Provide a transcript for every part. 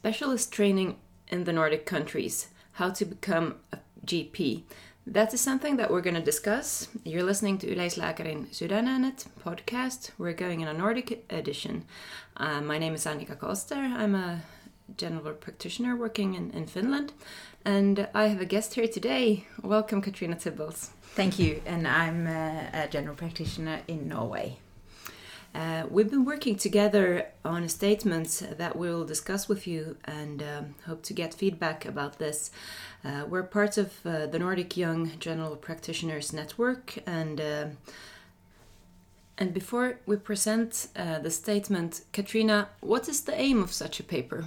specialist training in the Nordic countries, how to become a GP. That is something that we're going to discuss. You're listening to Yleislääkärin Sydänäänet podcast. We're going in a Nordic edition. Uh, my name is Annika Kolster. I'm a general practitioner working in, in Finland. And I have a guest here today. Welcome, Katrina Tibbals. Thank you. And I'm a, a general practitioner in Norway. Uh, we've been working together on a statement that we'll discuss with you and um, hope to get feedback about this. Uh, we're part of uh, the Nordic Young General Practitioners Network, and uh, and before we present uh, the statement, Katrina, what is the aim of such a paper?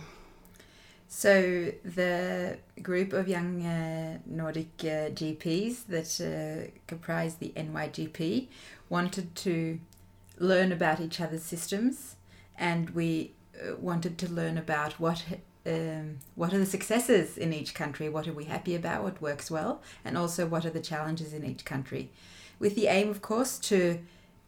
So the group of young uh, Nordic GPs that comprise the NYGP wanted to learn about each other's systems, and we uh, wanted to learn about what um, what are the successes in each country, what are we happy about, what works well, and also what are the challenges in each country, with the aim, of course, to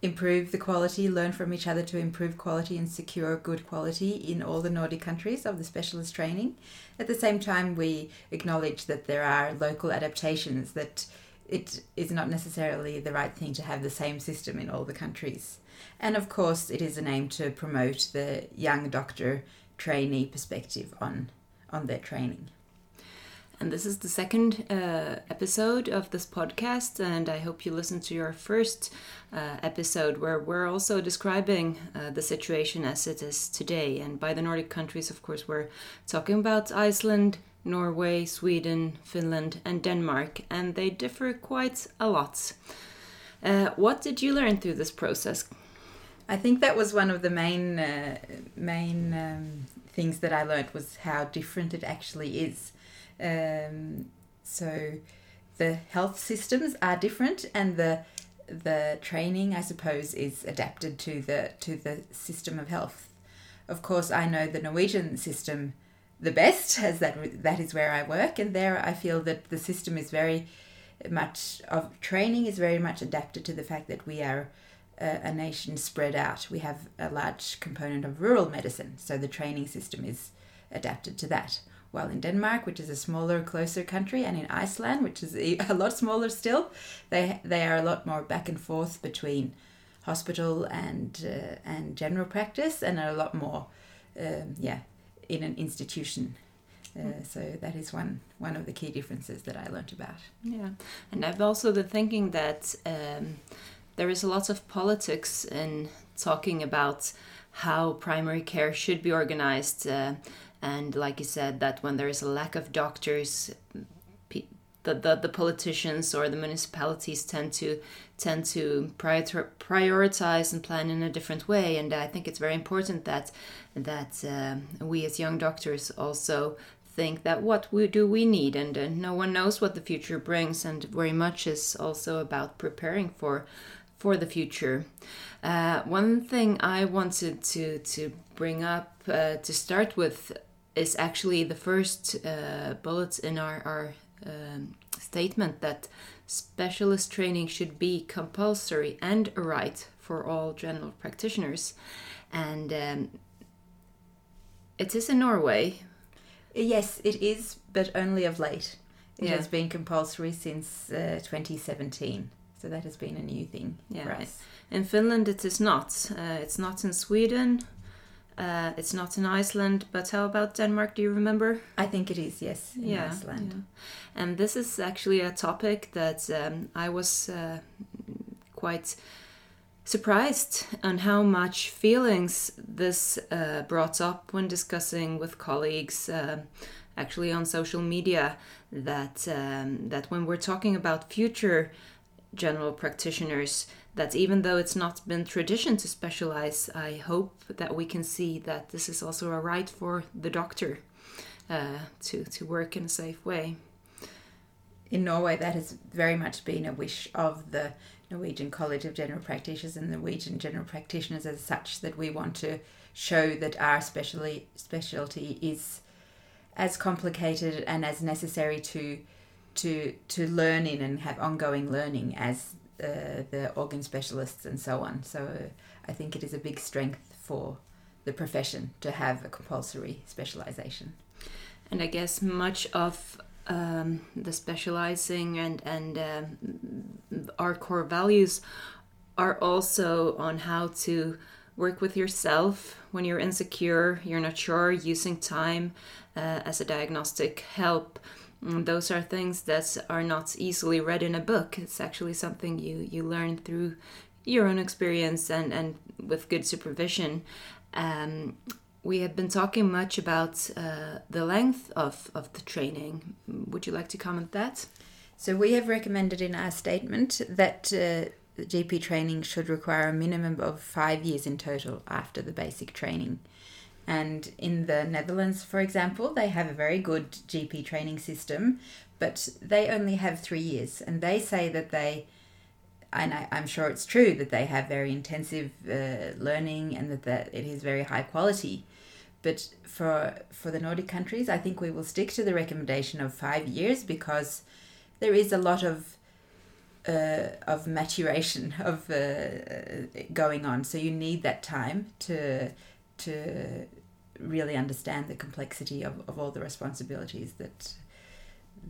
improve the quality, learn from each other to improve quality and secure good quality in all the Nordic countries of the specialist training. At the same time, we acknowledge that there are local adaptations that it is not necessarily the right thing to have the same system in all the countries. And of course, it is an aim to promote the young doctor trainee perspective on, on their training. And this is the second uh, episode of this podcast, and I hope you listened to your first uh, episode where we're also describing uh, the situation as it is today. And by the Nordic countries, of course, we're talking about Iceland, Norway, Sweden, Finland, and Denmark, and they differ quite a lot. Uh, what did you learn through this process? I think that was one of the main uh, main um, things that I learned was how different it actually is. Um, so the health systems are different, and the the training, I suppose, is adapted to the to the system of health. Of course, I know the Norwegian system the best, as that that is where I work, and there I feel that the system is very much of training is very much adapted to the fact that we are a, a nation spread out. We have a large component of rural medicine, so the training system is adapted to that. While in Denmark, which is a smaller, closer country, and in Iceland, which is a lot smaller still, they they are a lot more back and forth between hospital and uh, and general practice, and are a lot more, um, yeah, in an institution. Uh, hmm. so that is one one of the key differences that I learned about. Yeah, and I've also been thinking that um, there is a lot of politics in talking about how primary care should be organized. Uh, and like you said, that when there is a lack of doctors, the, the, the politicians or the municipalities tend to tend to prioritize and plan in a different way. And I think it's very important that that um, we as young doctors also think that what we do we need and uh, no one knows what the future brings and very much is also about preparing for for the future. Uh, one thing I wanted to to bring up uh, to start with is actually the first uh, bullet in our our um, statement that specialist training should be compulsory and a right for all general practitioners, and um, it is in Norway. Yes, it is, but only of late. It yeah. has been compulsory since uh, 2017. So that has been a new thing yes. us. In Finland, it is not. Uh, it's not in Sweden. Uh, it's not in Iceland. But how about Denmark? Do you remember? I think it is. Yes, in yeah, Iceland. Yeah. And this is actually a topic that um, I was uh, quite surprised on how much feelings this uh, brought up when discussing with colleagues uh, actually on social media that um, that when we're talking about future general practitioners that even though it's not been tradition to specialize, I hope that we can see that this is also a right for the doctor uh, to, to work in a safe way. In Norway, that has very much been a wish of the Norwegian College of General Practitioners and the Norwegian general practitioners as such that we want to show that our specialty specialty is as complicated and as necessary to to to learn in and have ongoing learning as uh, the organ specialists and so on. So I think it is a big strength for the profession to have a compulsory specialization. And I guess much of um, the specializing and and uh, our core values are also on how to work with yourself when you're insecure, you're not sure, using time uh, as a diagnostic help. Mm, those are things that are not easily read in a book. It's actually something you, you learn through your own experience and, and with good supervision. Um, we have been talking much about uh, the length of, of the training. Would you like to comment that? So we have recommended in our statement that uh, GP training should require a minimum of five years in total after the basic training. And in the Netherlands, for example, they have a very good GP training system, but they only have three years. And they say that they, and I, am sure it's true, that they have very intensive uh, learning and that, that it is very high quality. But for, for the Nordic countries, I think we will stick to the recommendation of five years because there is a lot of uh, of maturation of uh, going on. So you need that time to to really understand the complexity of, of all the responsibilities that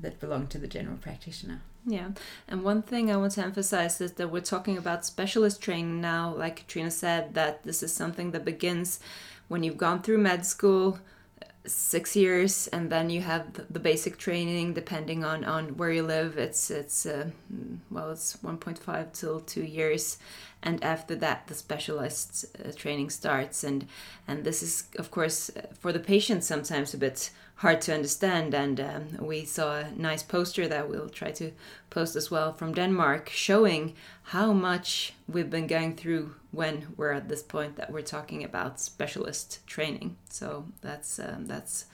that belong to the general practitioner. Yeah, and one thing I want to emphasize is that we're talking about specialist training now. Like Katrina said, that this is something that begins when you've gone through med school six years and then you have the basic training depending on on where you live. It's it's uh, well it's 1.5 till 2 years. And after that the specialist uh, training starts. And and this is of course for the patient sometimes a bit hard to understand. And um, we saw a nice poster that we'll try to post as well from Denmark showing how much we've been going through when we're at this point that we're talking about specialist training. So that's um, that's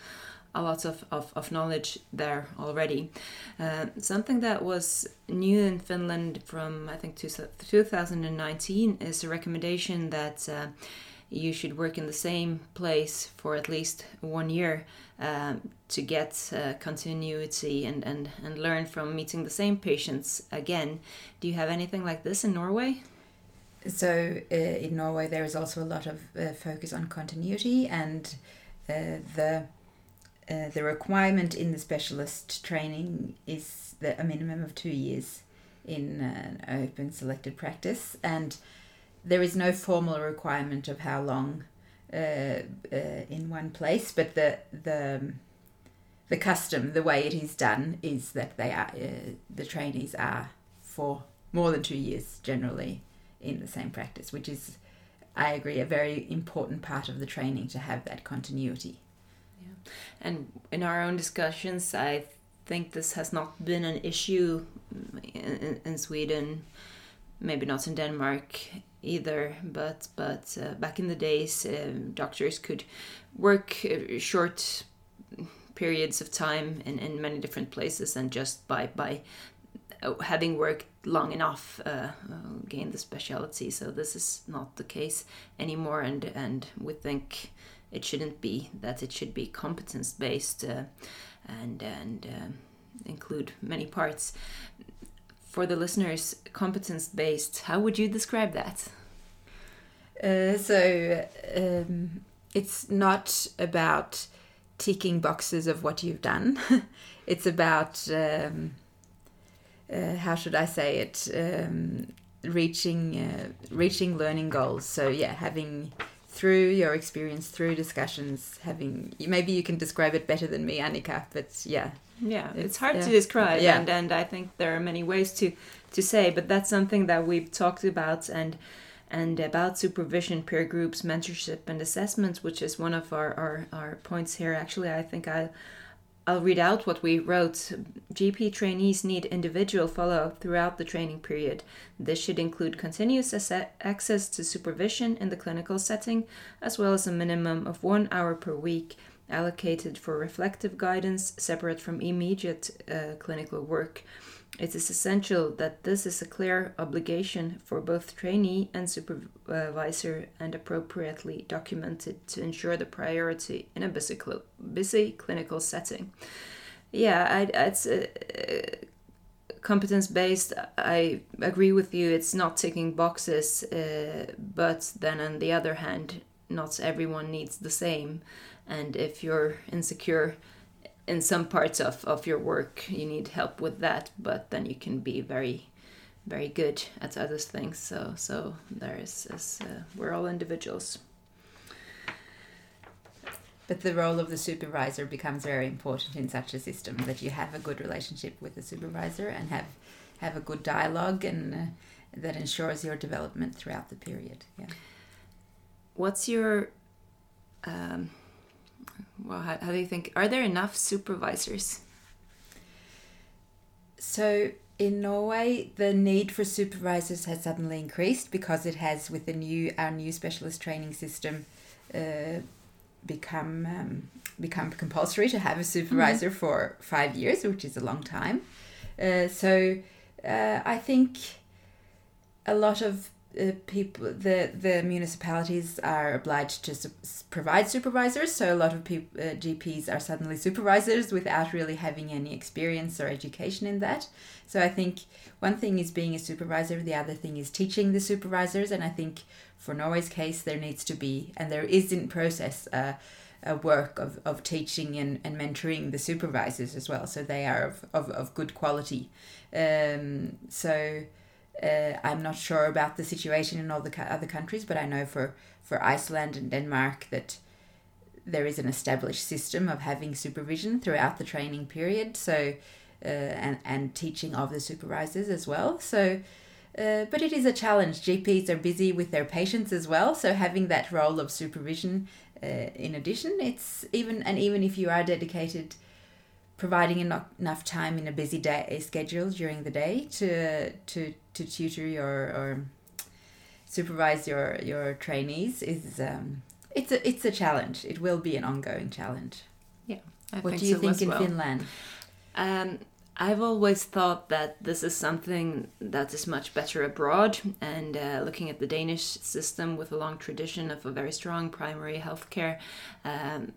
a lot of, of, of knowledge there already. Uh, something that was new in Finland from I think 2019 is a recommendation that uh, you should work in the same place for at least one year um, to get uh, continuity and, and, and learn from meeting the same patients again. Do you have anything like this in Norway? So, uh, in Norway, there is also a lot of uh, focus on continuity, and uh, the uh, the requirement in the specialist training is the, a minimum of two years in an open selected practice, and there is no formal requirement of how long uh, uh, in one place, but the the the custom, the way it is done, is that they are uh, the trainees are for more than two years generally in the same practice, which is, I agree, a very important part of the training to have that continuity. Yeah, and in our own discussions, I think this has not been an issue in, in Sweden, maybe not in Denmark either but but uh, back in the days um, doctors could work uh, short periods of time in, in many different places and just by by uh, having worked long enough uh, uh, gain the specialty. So this is not the case anymore and and we think it shouldn't be that it should be competence based and and include many parts for the listeners, competence based, how would you describe that? Uh, so um, it's not about ticking boxes of what you've done. it's about um, uh, how should I say it? Um, reaching uh, reaching learning goals. So yeah, having through your experience, through discussions, having maybe you can describe it better than me, Annika. But yeah, yeah, it's, it's hard yeah. to describe, yeah. and and I think there are many ways to to say, but that's something that we've talked about and and about supervision, peer groups, mentorship, and assessments, which is one of our our, our points here. Actually, I think I. I'll read out what we wrote. GP trainees need individual follow up throughout the training period. This should include continuous access to supervision in the clinical setting, as well as a minimum of one hour per week allocated for reflective guidance separate from immediate uh, clinical work. It is essential that this is a clear obligation for both trainee and supervisor and appropriately documented to ensure the priority in a busy, cl- busy clinical setting. Yeah, I, it's uh, competence based. I agree with you. It's not ticking boxes, uh, but then on the other hand, not everyone needs the same. And if you're insecure in some parts of, of your work, you need help with that, but then you can be very very good at other things. So so there is, is uh, we're all individuals. But the role of the supervisor becomes very important in such a system that you have a good relationship with the supervisor and have have a good dialogue and uh, that ensures your development throughout the period. Yeah. What's your um, well, how, how do you think? Are there enough supervisors? So in Norway, the need for supervisors has suddenly increased because it has, with the new our new specialist training system, uh, become um, become compulsory to have a supervisor mm-hmm. for five years, which is a long time. Uh, so uh, I think a lot of uh, people the the municipalities are obliged to su- provide supervisors so a lot of people uh, gps are suddenly supervisors without really having any experience or education in that. So i think one thing is being a supervisor the other thing is teaching the supervisors and i think for norway's case there needs to be and there is in process uh, a work of, of teaching and, and mentoring the supervisors as well so they are of, of, of good quality. Um, so uh, I'm not sure about the situation in all the other countries, but I know for, for Iceland and Denmark that there is an established system of having supervision throughout the training period. So uh, and and teaching of the supervisors as well. So. Uh, but it is a challenge. GPs are busy with their patients as well, so having that role of supervision uh, in addition, it's even and even if you are dedicated providing enough, time in a busy day schedule during the day to to to tutor your or supervise your your trainees is um, it's a it's a challenge. It will be an ongoing challenge. Yeah. I what do you so think in well. Finland? Um, I've always thought that this is something that is much better abroad, and uh, looking at the Danish system with a long tradition of a very strong primary healthcare, um,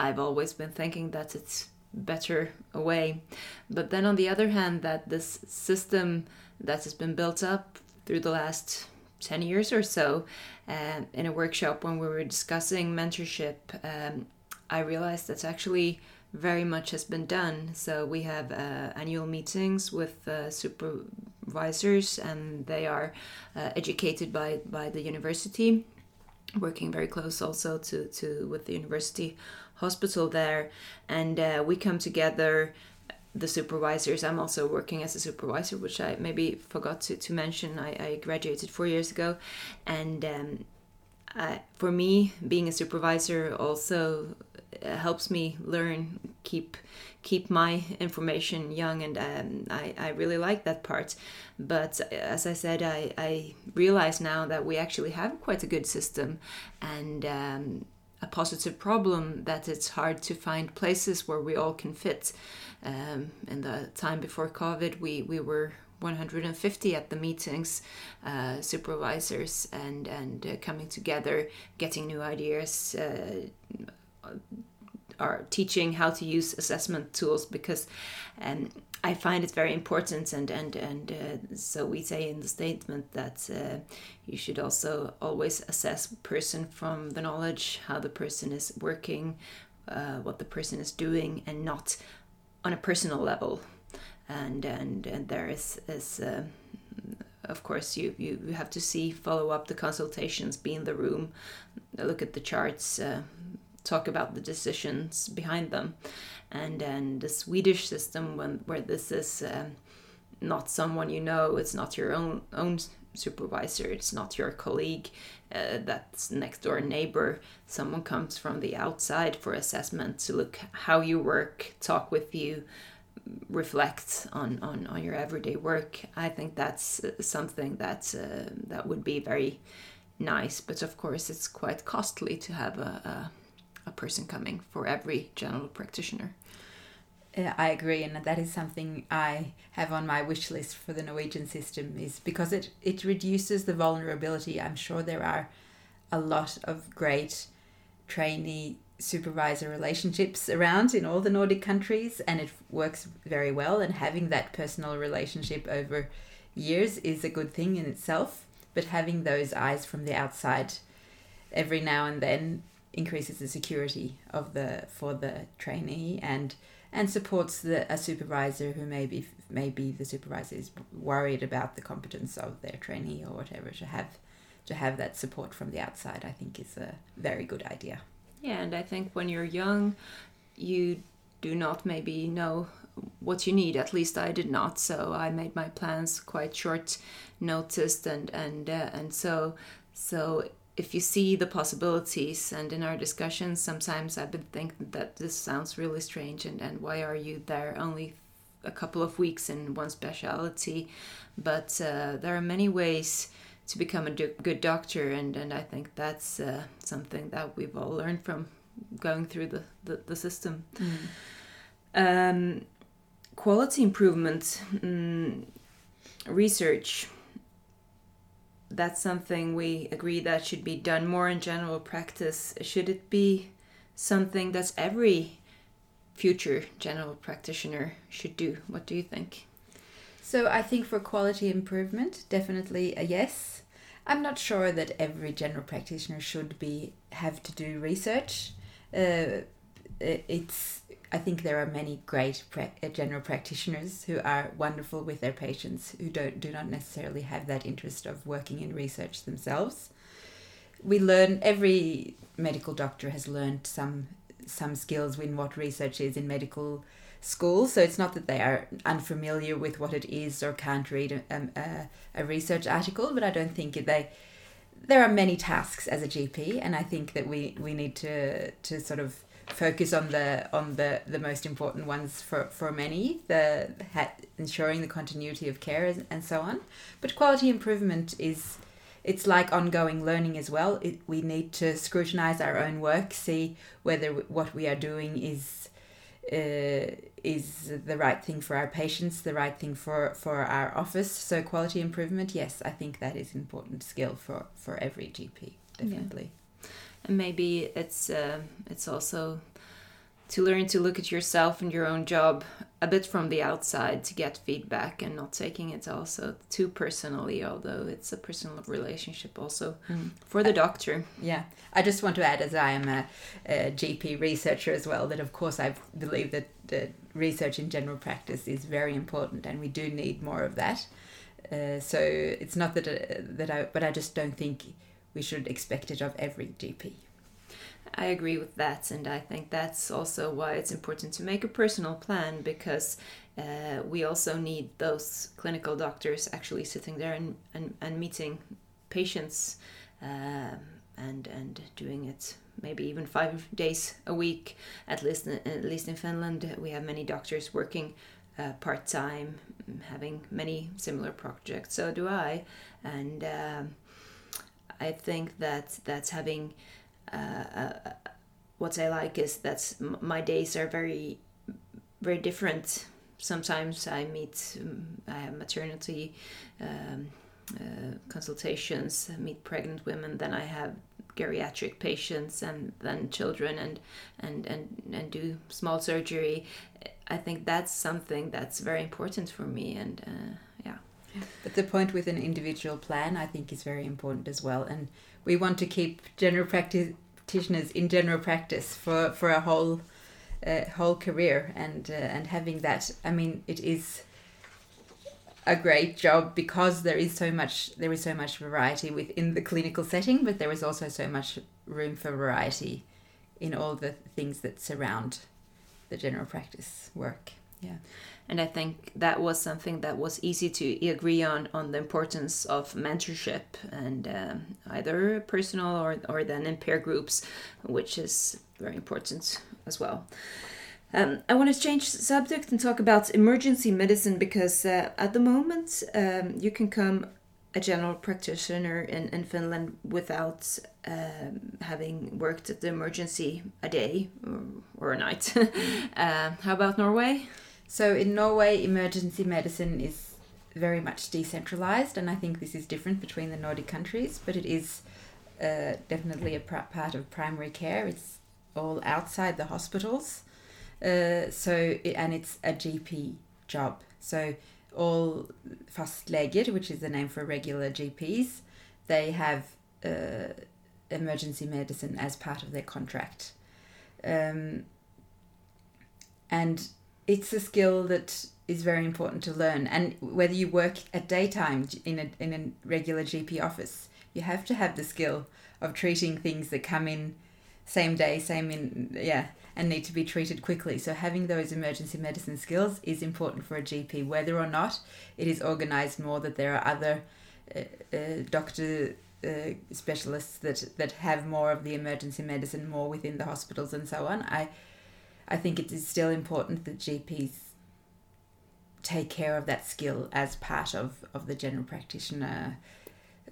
I've always been thinking that it's better away. But then on the other hand, that this system that has been built up through the last 10 years or so, uh, in a workshop when we were discussing mentorship, um, I realized that actually very much has been done. So we have uh, annual meetings with uh, supervisors, and they are uh, educated by by the university, working very close also to to with the university hospital there, and uh, we come together. The supervisors. I'm also working as a supervisor, which I maybe forgot to, to mention. I, I graduated four years ago, and um, for me, being a supervisor also uh, helps me learn, keep keep my information young, and um, I, I really like that part. But as I said, I, I realize now that we actually have quite a good system, and um, a positive problem that it's hard to find places where we all can fit. Um, in the time before COVID, we, we were 150 at the meetings, uh, supervisors, and and uh, coming together, getting new ideas, uh, are teaching how to use assessment tools because um, I find it very important, and and and uh, so we say in the statement that uh, you should also always assess person from the knowledge how the person is working, uh, what the person is doing, and not on a personal level. And and and there is is. Uh, of course, you, you, you have to see, follow up the consultations, be in the room, look at the charts, uh, talk about the decisions behind them and then the Swedish system when where this is um, not someone you know, it's not your own own supervisor, it's not your colleague uh, that's next door neighbor. Someone comes from the outside for assessment to look how you work, talk with you, reflect on on, on your everyday work. I think that's uh, something that uh, that would be very nice, but of course it's quite costly to have a, a a person coming for every general practitioner. I agree, and that is something I have on my wish list for the Norwegian system, is because it it reduces the vulnerability. I'm sure there are a lot of great trainee supervisor relationships around in all the Nordic countries, and it works very well. And having that personal relationship over years is a good thing in itself. But having those eyes from the outside every now and then increases the security of the for the trainee and and supports the a supervisor who maybe maybe the supervisor is worried about the competence of their trainee or whatever to have to have that support from the outside I think is a very good idea. Yeah, and I think when you're young, you do not maybe know what you need. At least I did not. So I made my plans quite short noticed, and and uh, and so so if you see the possibilities and in our discussions sometimes i've been thinking that this sounds really strange and, and why are you there only a couple of weeks in one specialty but uh, there are many ways to become a do- good doctor and, and i think that's uh, something that we've all learned from going through the, the, the system Mm. um, quality improvement mm, research that's something we agree that should be done more in general practice should it be something that every future general practitioner should do what do you think So I think for quality improvement, definitely a yes. I'm not sure that every general practitioner should be have to do research. Uh, it's I think there are many great uh, general practitioners who are wonderful with their patients who don't do not necessarily have that interest of working in research themselves. We learn every medical doctor has learned some some skills in what research is in medical school, so it's not that they are unfamiliar with what it is or can't read a, um, a, a research article, but I don't think they. There are many tasks as a GP, and I think that we, we need to to sort of focus on the on the, the most important ones for, for many, the ha- ensuring the continuity of care and, so on. But quality improvement is it's like ongoing learning as well. It, we need to scrutinize our own work, see whether what we are doing is uh, is the right thing for our patients, the right thing for, for our office. So quality improvement, yes, I think that is an important skill for, for every GP, definitely. And maybe it's uh, it's also to learn to look at yourself and your own job a bit from the outside to get feedback and not taking it also too personally although it's a personal relationship also Mm. for the doctor Yeah, I just want to add, as I am a, a GP researcher as well, that of course I believe that the research in general practice is very important, and we do need more of that. Uh, so it's not that uh, that I, but I just don't think we should expect it of every GP. I agree with that, and I think that's also why it's important to make a personal plan because uh, we also need those clinical doctors actually sitting there and, and, and meeting patients um, and and doing it maybe even five days a week. At least at least in Finland we have many doctors working uh, part time having many similar projects. So do I. And um, I think that that's having uh, uh, what I like is that my days are very, very different. Sometimes I meet, um, I have maternity um, uh, consultations, I meet pregnant women. Then I have geriatric patients, and then children, and and and and do small surgery. I think that's something that's very important for me, and uh. But the point with an individual plan, I think, is very important as well. And we want to keep general practitioners in general practice for, for a whole uh, whole career, and uh, and having that. I mean, it is a great job because there is so much there is so much variety within the clinical setting, but there is also so much room for variety in all the things that surround the general practice work. Yeah. And I think that was something that was easy to agree on on the importance of mentorship and um, either personal or or then in peer groups, which is very important as well. Um, I want to change subject and talk about emergency medicine because uh, at the moment um, you can come a general practitioner in, in Finland without um, having worked at the emergency a day or, or a night. uh, how about Norway? So in Norway, emergency medicine is very much decentralized, and I think this is different between the Nordic countries, but it is uh, definitely a part of primary care. It's all outside the hospitals, uh, so and it's a GP job. So all fastleger, which is the name for regular GPs, they have uh, emergency medicine as part of their contract. Um, and it's a skill that is very important to learn. And whether you work at daytime in a, in a regular GP office, you have to have the skill of treating things that come in same day, same in, yeah, and need to be treated quickly. So having those emergency medicine skills is important for a GP, whether or not it is organized more that there are other uh, uh, doctor uh, specialists that that have more of the emergency medicine more within the hospitals and so on. I I think it is still important that GPs take care of that skill as part of, of the general practitioner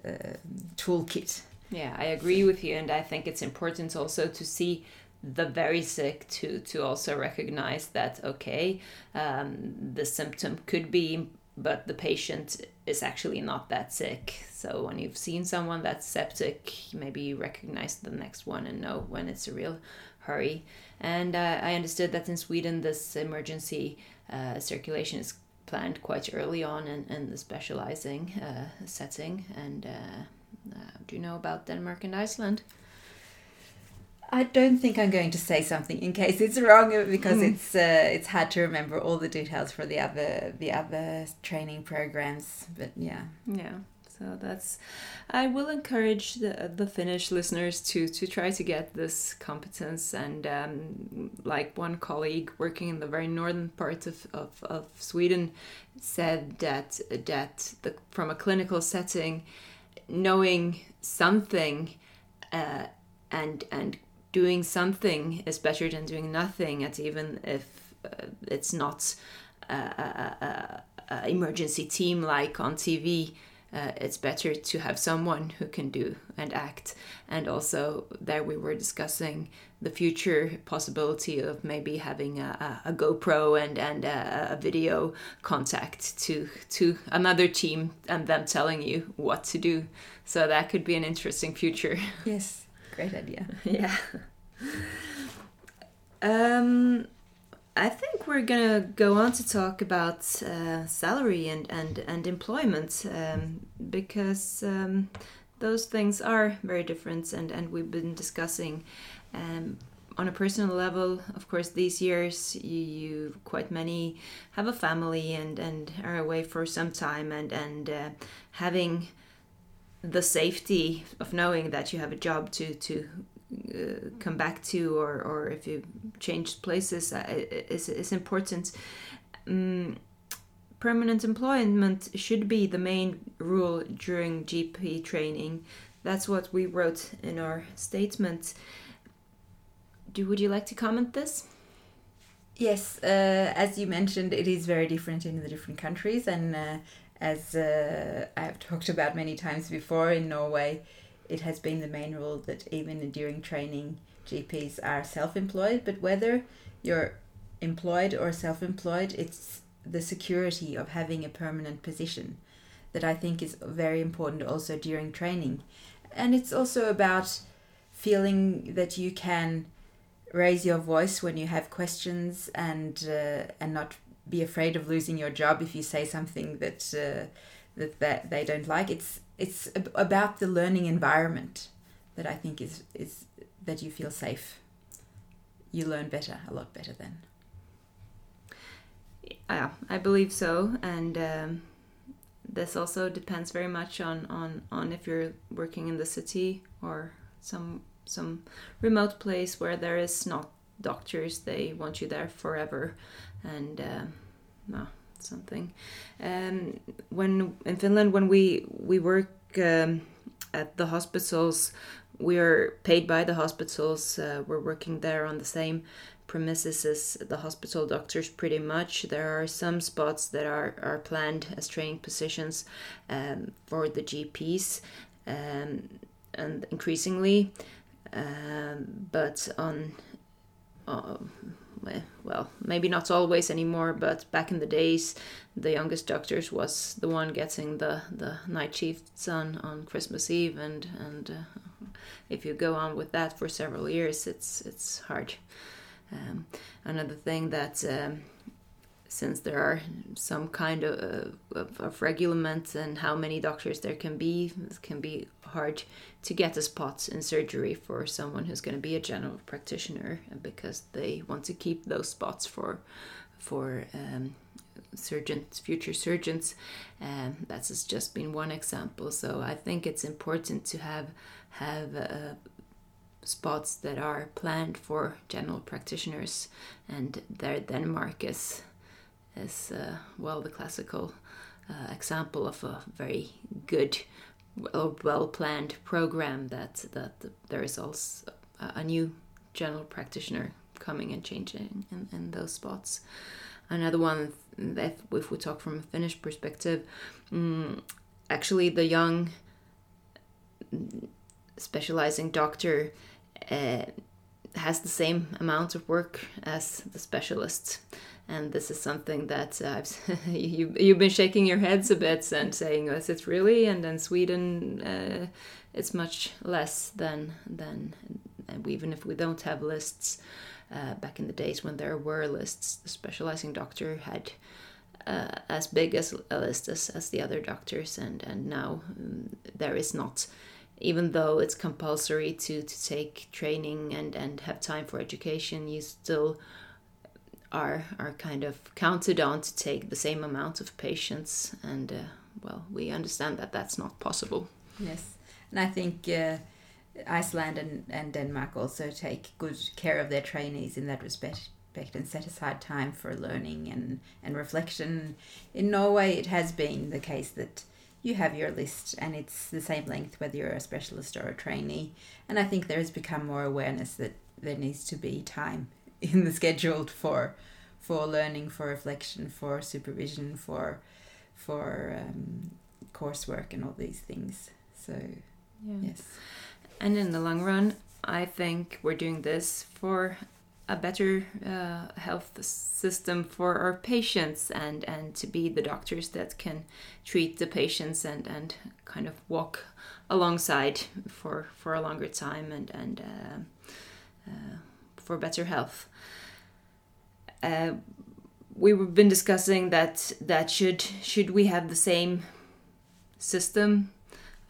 uh, toolkit. Yeah, I agree with you, and I think it's important also to see the very sick to to also recognize that okay, um, the symptom could be, but the patient is actually not that sick. So when you've seen someone that's septic, maybe you recognize the next one and know when it's a real hurry. And uh, I understood that in Sweden, this emergency uh, circulation is planned quite early on in, in the specializing uh, setting. And uh, uh, do you know about Denmark and Iceland? I don't think I'm going to say something in case it's wrong because mm. it's uh, it's hard to remember all the details for the other the other training programs. But yeah, yeah. So that's I will encourage the the Finnish listeners to to try to get this competence and um, like one colleague working in the very northern part of, of, of Sweden said that that the, from a clinical setting knowing something uh, and and doing something is better than doing nothing at even if uh, it's not a, a, a, emergency team like on TV uh, it's better to have someone who can do and act and also there we were discussing the future possibility of maybe having a, a, GoPro and and a, a, video contact to to another team and them telling you what to do so that could be an interesting future yes great idea. yeah. Um, I think we're gonna go on to talk about uh, salary and and and employment um, because um, those things are very different, and and we've been discussing. Um, on a personal level, of course, these years you, you quite many have a family and, and are away for some time, and and uh, having the safety of knowing that you have a job to to uh, come back to or or if you change places uh, is is important. Um, permanent employment should be the main rule during gp training. That's what we wrote in our statement. Do would you like to comment this? Yes uh, as you mentioned it is very different in the different countries and uh, as I have talked about many times before, in Norway, it has been the main rule that even during training, GPs are self employed, but whether you're employed or self employed, it's the security of having a permanent position that I think is very important also during training. And it's also about feeling that you can raise your voice when you have questions and uh, and not be afraid of losing your job if you say something that uh, that that they don't like. It's it's about the learning environment that I think is is that you feel safe. You learn better, a lot better then. Yeah, I believe so, and um, this also depends very much on on on if you're working in the city or some some remote place where there is not doctors. They want you there forever, and no something. Um, when in Finland, when we we work um, at the hospitals, we are paid by the hospitals. Uh, we're working there on the same premises as the hospital doctors pretty much there are some spots that are, are planned as training positions um, for the gps um, and increasingly um, but on uh, well, maybe not always anymore, but back in the days, the youngest doctors was the one getting the, the night shifts on, on Christmas Eve, and and uh, if you go on with that for several years, it's it's hard. Um, another thing that um, since there are some kind of, of, of regulations and how many doctors there can be, can be hard to get a spot in surgery for someone who's going to be a general practitioner because they want to keep those spots for for um, surgeons, future surgeons. Um, that's just been one example. So I think it's important to have have uh, spots that are planned for general practitioners, and there Denmark is is uh, well the classical uh, example of a very good well, well planned program that that there is also a new general practitioner coming and changing in, in those spots. Another one, if, if we talk from a Finnish perspective, um, actually the young specializing doctor uh, has the same amount of work as the specialist. And this is something that uh, you, you've been shaking your heads a bit and saying, is it really? And then Sweden, uh, it's much less than, than even if we don't have lists. Uh, back in the days when there were lists, the specializing doctor had uh, as big as a list as, as the other doctors, and and now um, there is not even though it's compulsory to, to take training and, and have time for education, you still are are kind of counted on to take the same amount of patients, and uh, well, we understand that that's not possible. Yes, and I think uh, Iceland and, and Denmark also take good care of their trainees in that respect and set aside time for learning and, and reflection. In Norway, it has been the case that you have your list and it's the same length whether you're a specialist or a trainee. And I think there has become more awareness that there needs to be time in the scheduled for for learning, for reflection, for supervision, for for um, coursework and all these things. So yeah. yes. And in the long run, I think we're doing this for a better uh, health system for our patients and and to be the doctors that can treat the patients and and kind of walk alongside for for a longer time and and uh, uh, for better health. Uh, we've been discussing that that should should we have the same system.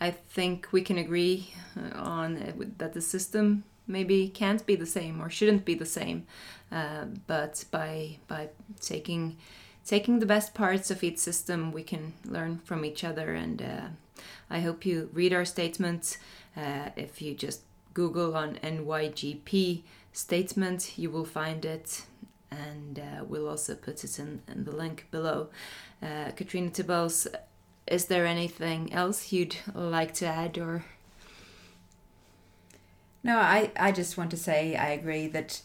I think we can agree on that the system maybe can't be the same or shouldn't be the same. Uh, but by by taking taking the best parts of each system, we can learn from each other. And uh, I hope you read our statement. Uh, if you just Google on NYGP statement, you will find it. And uh, we'll also put it in, in the link below. Uh, Katrina Tibbals, is there anything else you'd like to add or no, I, I just want to say I agree that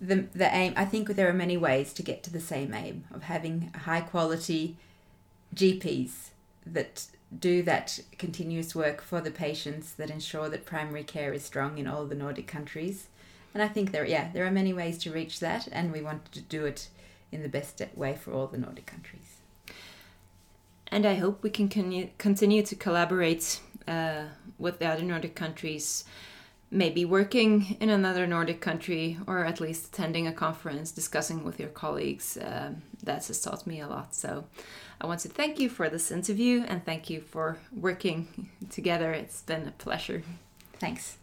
the the aim I think there are many ways to get to the same aim of having high quality GPs that do that continuous work for the patients that ensure that primary care is strong in all the Nordic countries. And I think there yeah, there are many ways to reach that and we want to do it in the best way for all the Nordic countries. And I hope we can continue to collaborate uh, with the other Nordic countries maybe working in another Nordic country or at least attending a conference, discussing with your colleagues. Um, that has taught me a lot. So I want to thank you for this interview and thank you for working together. It's been a pleasure. Thanks.